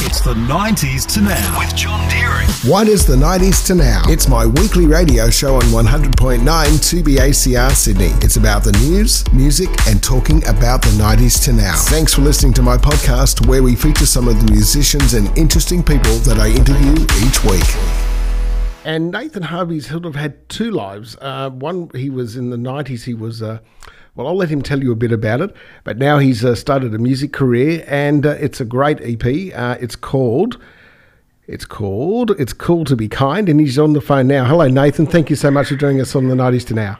It's the 90s to now with John Deering. What is the 90s to now? It's my weekly radio show on 100.9 2BACR Sydney. It's about the news, music, and talking about the 90s to now. Thanks for listening to my podcast where we feature some of the musicians and interesting people that I interview each week. And Nathan Harvey's sort of had two lives. Uh, one, he was in the 90s, he was. Uh, well, I'll let him tell you a bit about it. But now he's uh, started a music career, and uh, it's a great EP. Uh, it's called. It's called It's Cool to Be Kind, and he's on the phone now. Hello, Nathan. Thank you so much for joining us on the 90s to now.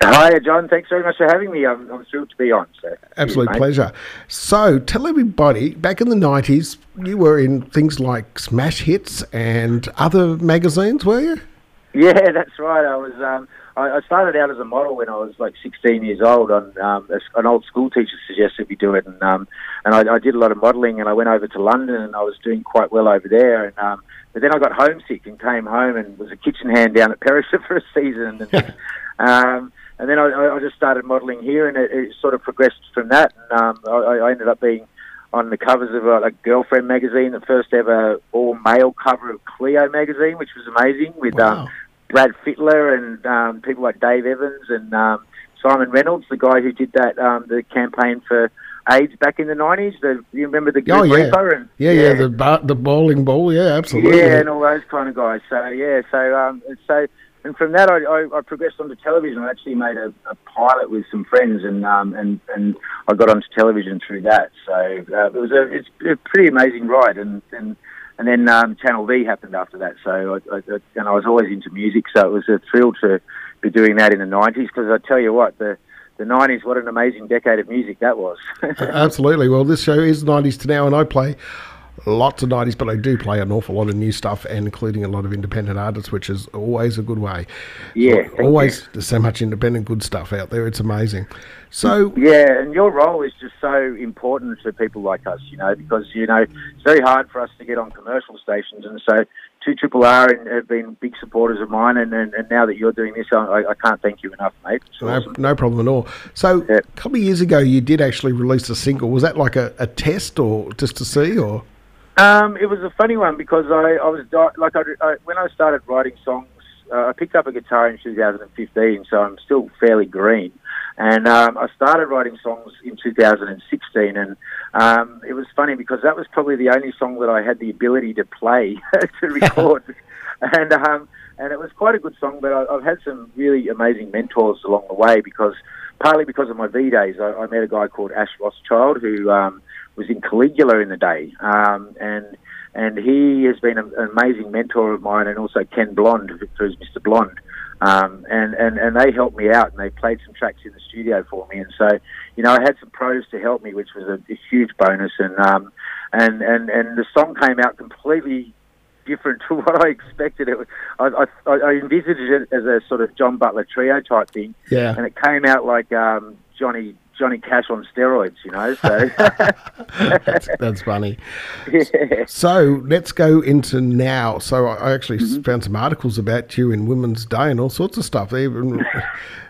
Hi, John. Thanks very much for having me. I'm, I'm thrilled to be on. So, Absolute pleasure. So, tell everybody, back in the 90s, you were in things like Smash Hits and other magazines, were you? Yeah, that's right. I was. Um, I, I started out as a model when I was like 16 years old. On um, an old school teacher suggested we do it, and um, and I, I did a lot of modelling. And I went over to London, and I was doing quite well over there. And um, but then I got homesick and came home and was a kitchen hand down at Perisher for a season. And, um, and then I, I just started modelling here, and it, it sort of progressed from that. And um, I, I ended up being on the covers of a, a Girlfriend magazine, the first ever all male cover of Cleo magazine, which was amazing with Wow. um, Brad Fittler and um, people like Dave Evans and um, Simon Reynolds, the guy who did that um, the campaign for AIDS back in the nineties. The, you remember the Oh, yeah. And Yeah, yeah, the bar, the bowling ball. Yeah, absolutely. yeah, and all those kind of guys. So yeah, so um, so and from that I, I, I progressed onto television. I actually made a, a pilot with some friends, and um, and and I got onto television through that. So uh, it was a it's a pretty amazing ride, and and. And then um, Channel V happened after that, so I, I, and I was always into music, so it was a thrill to be doing that in the '90s. Because I tell you what, the the '90s, what an amazing decade of music that was. Absolutely. Well, this show is 90s to now, and I play lots of 90s, but I do play an awful lot of new stuff, and including a lot of independent artists, which is always a good way. Yeah, always there's so much independent good stuff out there. It's amazing. So Yeah, and your role is just so important to people like us, you know, because you know it's very hard for us to get on commercial stations, and so two Triple R have been big supporters of mine, and, and, and now that you're doing this, I, I can't thank you enough, mate. No, awesome. no problem at all. So Yeah. a couple of years ago, you did actually release a single. Was that like a, a test, or just to see, or Um, it was a funny one because I, I was di- like I, I, when I started writing songs, uh, I picked up a guitar in 2015, so I'm still fairly green. And um, I started writing songs in 2016, and um, it was funny because that was probably the only song that I had the ability to play to record, and um, and it was quite a good song. But I, I've had some really amazing mentors along the way because partly because of my V days, I, I met a guy called Ash Rothschild who um, was in Caligula in the day, um, and and he has been an amazing mentor of mine, and also Ken Blonde, who's Mr. Blonde. Um, and, and, and they helped me out, and they played some tracks in the studio for me. And so, you know, I had some pros to help me, which was a, a huge bonus. And, um, and, and, and the song came out completely different to what I expected. It was, I, I, I envisaged it as a sort of John Butler trio type thing, yeah? and it came out like um, Johnny Johnny Cash on steroids, you know. So, that's, that's funny. yeah. So let's go into now. So I actually Mm-hmm. found some articles about you in Women's Day and all sorts of stuff. They even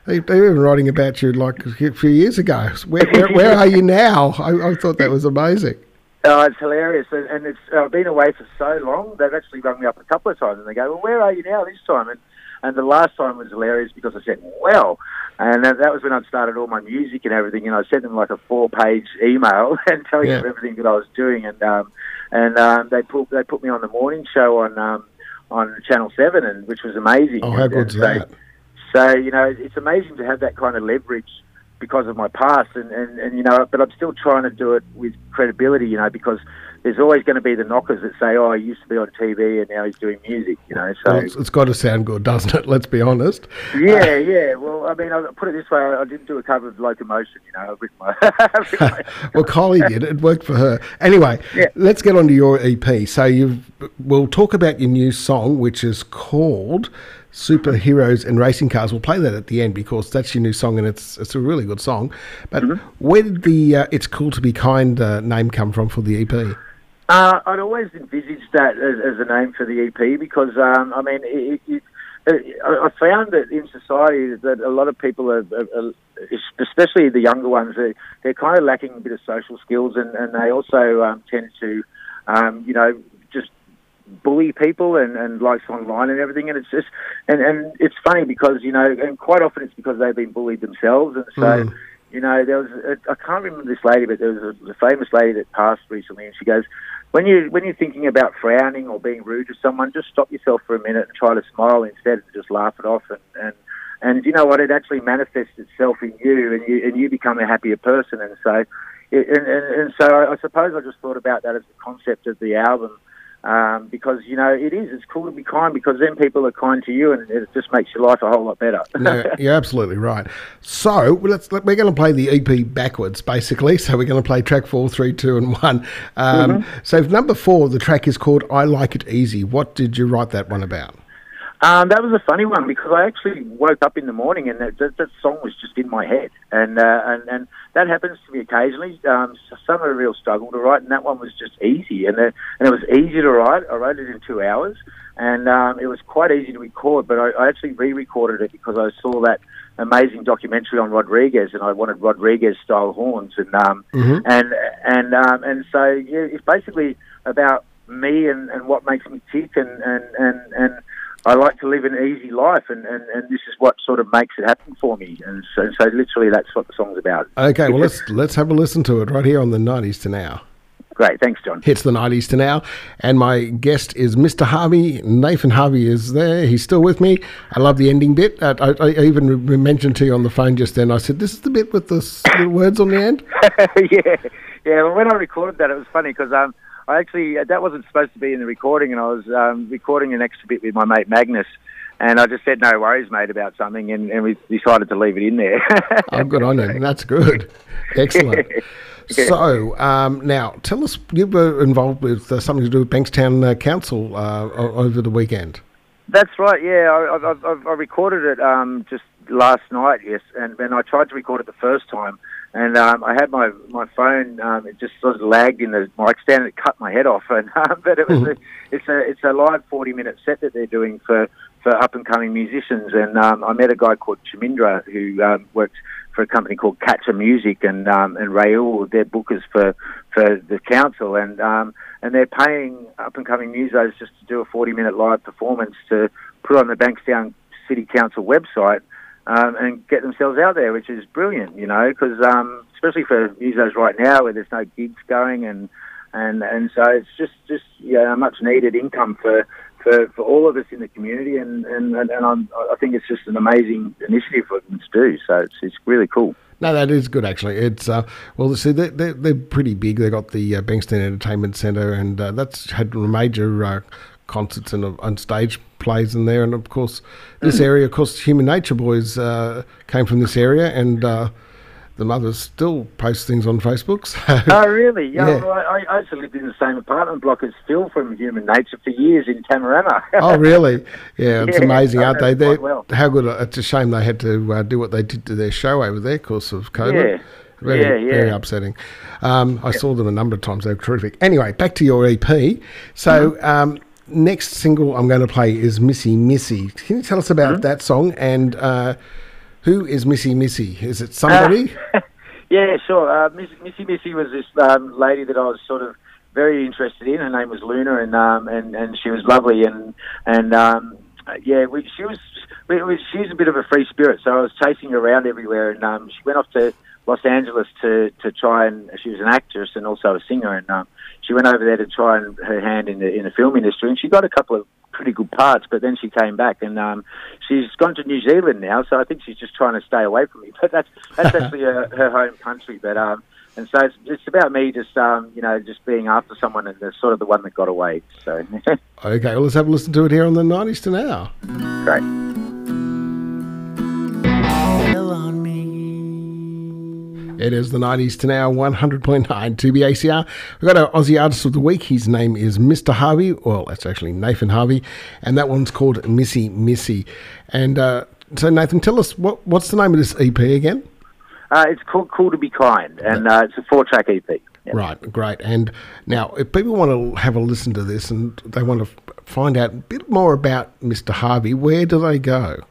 they, they were writing about you like a few years ago. Where, where, where are you now? I, I thought that was amazing. Oh, it's hilarious, and, and it's uh, I've been away for so long. They've actually rung me up a couple of times, and they go, "Well, where are you now this time?" And and the last time was hilarious because I said, "Well," and that, that was when I'd started all my music and everything, and I sent them like a four-page email and telling Yeah. them everything that I was doing, and um, and um, they put they put me on the morning show on um, on Channel Seven, and which was amazing. Oh, how good's and so- that? so you know, it's amazing to have that kind of leverage because of my past, and, and, and you know, but I'm still trying to do it with credibility, you know, because there's always going to be the knockers that say, "Oh, he used to be on TV and now he's doing music," you know. So Well, it's, it's got to sound good, doesn't it? Let's be honest. yeah, uh, yeah. Well, I mean, I'll put it this way: I didn't do a cover of Locomotion, you know. I've my, I've my well, Kylie did. It worked for her. Anyway, Yeah. let's get on to your EP. So you've we'll talk about your new song, which is called Superheroes and Racing Cars. We'll play that at the end because that's your new song and it's it's a really good song. But where did the uh, "It's Cool to Be Kind" uh, name come from for the EP? Uh, I'd always envisaged that as, as a name for the EP because, um, I mean, it, it, it, I found that in society that a lot of people are, are, are especially the younger ones, they're, they're kind of lacking a bit of social skills and, and they also um, tend to um, you know, bully people and, and likes online and everything. And it's just, and, and it's funny because, you know, and quite often it's because they've been bullied themselves. And so, Mm. you know, there was, a, I can't remember this lady, but there was a, a famous lady that passed recently and she goes, when you when you're thinking about frowning or being rude to someone, just stop yourself for a minute and try to smile instead and just laugh it off. And, and and you know what? It actually manifests itself in you, and you and you become a happier person. And so, it, and, and, and so I suppose I just thought about that as the concept of the album. Um, because you know it is. It's cool to be kind because then people are kind to you, and it just makes your life a whole lot better. no, you're absolutely right. So let's we're going to play the EP backwards, basically. So we're going to play track four, three, two, and one. Um, So number four, the track is called "I Like It Easy." What did you write that one about? Um, that was a funny one because I actually woke up in the morning and that, that, that song was just in my head, and uh, and and that happens to me occasionally. Um, some are a real struggle to write, and that one was just easy, and it, and it was easy to write. I wrote it in two hours, and um, it was quite easy to record. But I, I actually re-recorded it because I saw that amazing documentary on Rodriguez, and I wanted Rodriguez style horns, and um, and and um, and so yeah, it's basically about me and, and what makes me tick, and and and, and I like to live an easy life, and, and, and this is what sort of makes it happen for me. And so, so literally, that's what the song's about. Okay, well let's let's have a listen to it right here on the '90s to now. Great, thanks, John. Hits the 90s to now. And my guest is Mr. Harvey. Nathan Harvey is there. He's still with me. I love the ending bit. Uh, I, I even re- mentioned to you on the phone just then, I said, This is the bit with the words on the end. yeah, yeah. Well, when I recorded that, it was funny because um, I actually uh, that wasn't supposed to be in the recording, and I was um, recording an extra bit with my mate Magnus. And I just said, no worries, mate, about something, and, and we decided to leave it in there. I'm oh, good on you. That's good. Excellent. So, um, now tell us, you were involved with uh, something to do with Bankstown uh, Council uh, over the weekend. That's right. Yeah, I, I, I, I recorded it um, just last night. Yes, and then I tried to record it the first time, and um, I had my my phone. Um, it just sort of lagged in the mic stand. And It cut my head off. And um, but it was a, it's a it's a live forty minute set that they're doing for for up and coming musicians. And um, I met a guy called Chamindra who um, works for a company called Catcher Music, and um, and Raul, they're bookers for for the council, and um, and they're paying up and coming musos just to do a forty minute live performance to put on the Bankstown City Council website um, and get themselves out there, which is brilliant, you know, because um, especially for musos right now where there's no gigs going and and and so it's just just yeah, a much needed income for. For, for all of us in the community, and and, and I'm, I think it's just an amazing initiative for them to do. So it's it's really cool. No, that is good actually. It's uh, well, see, they're, they're, they're pretty big. They got the uh, Bankstown Entertainment Centre, and uh, that's had major uh, concerts and, uh, and stage plays in there. And of course, this area, of course, Human Nature Boys uh, came from this area, and uh, the mothers still post things on Facebook. So Oh, really? Yeah. Yeah. Well, I, I actually lived in the same apartment block as Phil from Human Nature for years in Tamarama. oh, really? Yeah, it's Yeah, amazing, aren't they? They're, well. How good! It's a shame they had to uh, do what they did to their show over there because of COVID. Yeah. Very, Yeah, yeah. very upsetting. Um, I saw them a number of times. They were terrific. Anyway, back to your EP. So, Mm-hmm. um, next single I'm going to play is Missy Missy. Can you tell us about Mm-hmm. that song and uh, who is Missy Missy? Is it somebody? yeah, sure. Uh, Miss, Missy Missy was this um, lady that I was sort of very interested in. Her name was Luna, and um, and and she was lovely, and and um, yeah, we, she was. We, we, she's a bit of a free spirit, so I was chasing her around everywhere, and um, she went off to Los Angeles to to try and she was an actress and also a singer, and um, she went over there to try and her hand in the in the film industry, and she got a couple of pretty good parts, but then she came back, and um, she's gone to New Zealand now, so I think she's just trying to stay away from me. But that's that's actually her, her home country, but um, and so it's, it's about me just um, you know just being after someone and the sort of the one that got away. So okay, well, let's have a listen to it here on the 90s to now. great. It is the 90s to now, 100.9 2BACR. We've got our Aussie Artist of the Week. His name is Mr. Harvey. Well, that's actually Nathan Harvey. And that one's called Missy Missy. And uh, so, Nathan, tell us what, what's the name of this EP again? Uh, it's called Cool to Be Kind, and uh, it's a four-track EP. Yeah. Right, great. And now, if people want to have a listen to this and they want to find out a bit more about Mr. Harvey, where do they go?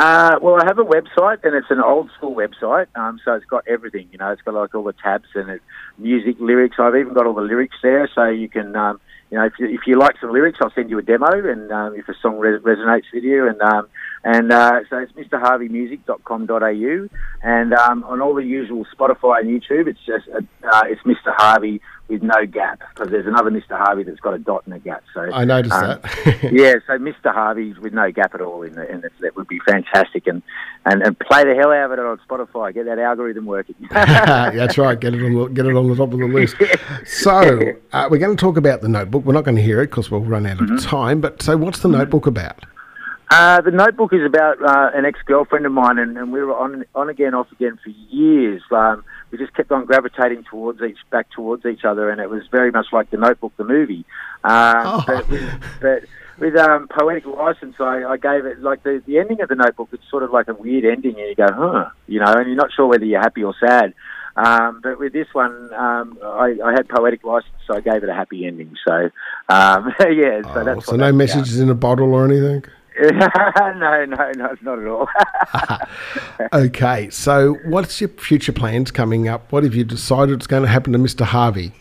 Uh, well, I have a website, and it's an old school website. Um, so it's got everything. You know, it's got like all the tabs and it, music, lyrics. I've even got all the lyrics there, so you can. Um, you know, if you, if you like some lyrics, I'll send you a demo, and um, if a song res- resonates with you, and um, and uh, so it's mrharveymusic.com.au, and um, on all the usual Spotify and YouTube, it's just uh, it's Mr. Harvey with no gap because there's another Mr. Harvey that's got a dot and a gap. So I noticed um, that. yeah, so Mr. Harvey's with no gap at all in the, in the, that would be fantastic, and, and and play the hell out of it on Spotify. Get that algorithm working. That's right. Get it on the, get it on the top of the list. So uh, we're going to talk about the notebook. We're not going to hear it because we'll run out of Mm-hmm. time. But so, what's the notebook about? Uh, the notebook is about uh, an ex-girlfriend of mine, and, and we were on on again, off again for years. Um, we just kept on gravitating towards each, back towards each other, and it was very much like the Notebook, the movie. Um, Oh. But with, but with um, poetic license, I, I gave it like the the ending of the Notebook. It's sort of like a weird ending, and you go, huh, you know, and you're not sure whether you're happy or sad. Um, but with this one, um, I, I had poetic license, so I gave it a happy ending. So, um, yeah, so Oh, that's so no that's about. messages in a bottle or anything. no, no, no, not at all. Okay, so what's your future plans coming up? What have you decided is going to happen to Mr. Harvey?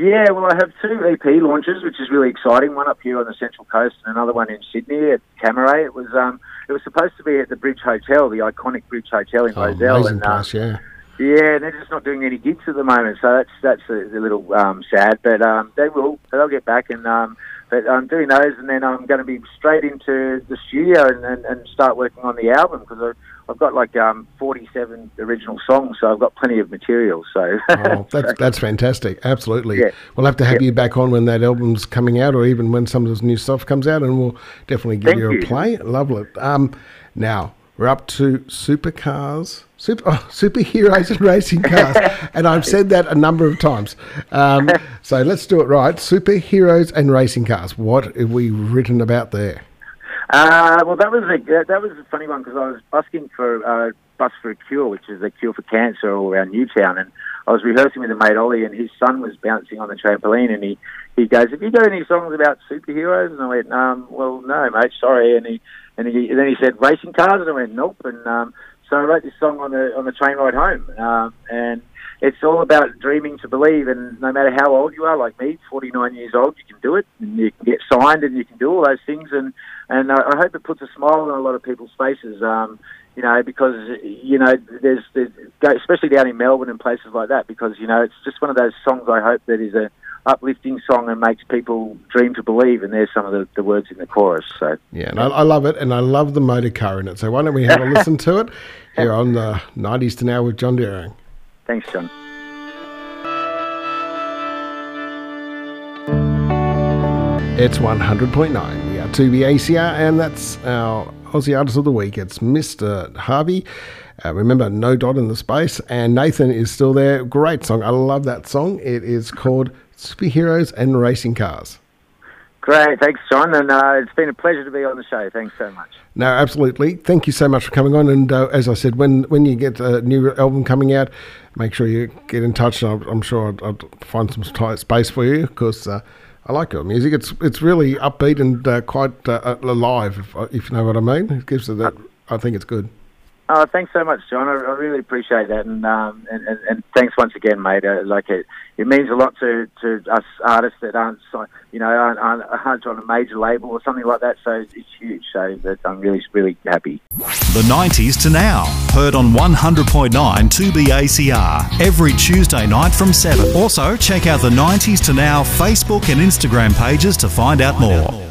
yeah, well, I have two EP launches, which is really exciting. One up here on the Central Coast, and another one in Sydney at Camaray. It was um, it was supposed to be at the Bridge Hotel, the iconic Bridge Hotel in Oh, amazing and place, yeah. Yeah, and they're just not doing any gigs at the moment, so that's that's a, a little um, sad. But um, they will, they'll get back, and um, but I'm doing those, and then I'm going to be straight into the studio and, and, and start working on the album because I've got like um, 47 original songs, so I've got plenty of material. So Oh, that's that's fantastic. Absolutely. Yeah. We'll have to have Yeah. you back on when that album's coming out, or even when some of this new stuff comes out, and we'll definitely give Thank you a you. play. Love it. Um, now we're up to supercars, super oh, superheroes and racing cars, and I've said that a number of times. Um, so let's do it right. Superheroes and racing cars. What have we written about there? Uh, well, that was a that, was a funny one because I was busking for uh, Bus for a Cure, which is the cure for cancer all around Newtown, and I was rehearsing with a mate Ollie, and his son was bouncing on the trampoline, and he he goes, "Have you got any songs about superheroes?" And I went, um, "Well, no, mate, sorry." And he and he and then he said, "Racing cars," and I went, "Nope." And um, so I wrote this song on the on the train ride home, um, and it's all about dreaming to believe. And no matter how old you are, like me, 49 years old, you can do it, and you can get signed, and you can do all those things. And and uh, I hope it puts a smile on a lot of people's faces. Um, you know, because you know, there's, there's especially down in Melbourne and places like that. Because you know, it's just one of those songs. I hope that is a uplifting song and makes people dream to believe. And there's some of the, the words in the chorus. So Yeah, and I, I love it, and I love the motor car in it. So why don't we have a listen to it here on the 90s to now with John Deering. thanks, John. It's 100.9. We are 2BACR, and that's our Aussie Artist of the Week. It's Mr. Harvey. Uh, remember, no dot in the space, and Nathan is still there. Great song. I love that song. It is called Superheroes and Racing Cars. Great, thanks, John. And uh, it's been a pleasure to be on the show. Thanks so much. No, absolutely. Thank you so much for coming on. And uh, as I said, when when you get a new album coming out, make sure you get in touch. And I'm, I'm sure I'll, I'd find some space for you because uh, I like your music. It's it's really upbeat and uh, quite uh, alive, if, if you know what I mean. It gives it that. I think it's good. Oh, thanks so much, John. I, I really appreciate that, and um, and, and, and thanks once again, mate. Uh, like it, it means a lot to, to us artists that aren't, you know, aren't, aren't, on a major label or something like that. So it's, huge. So I'm really, really happy. The 90s to now. Heard on 100.9 2BACR every Tuesday night from 7. Also, check out the 90s to now Facebook and Instagram pages to find out more.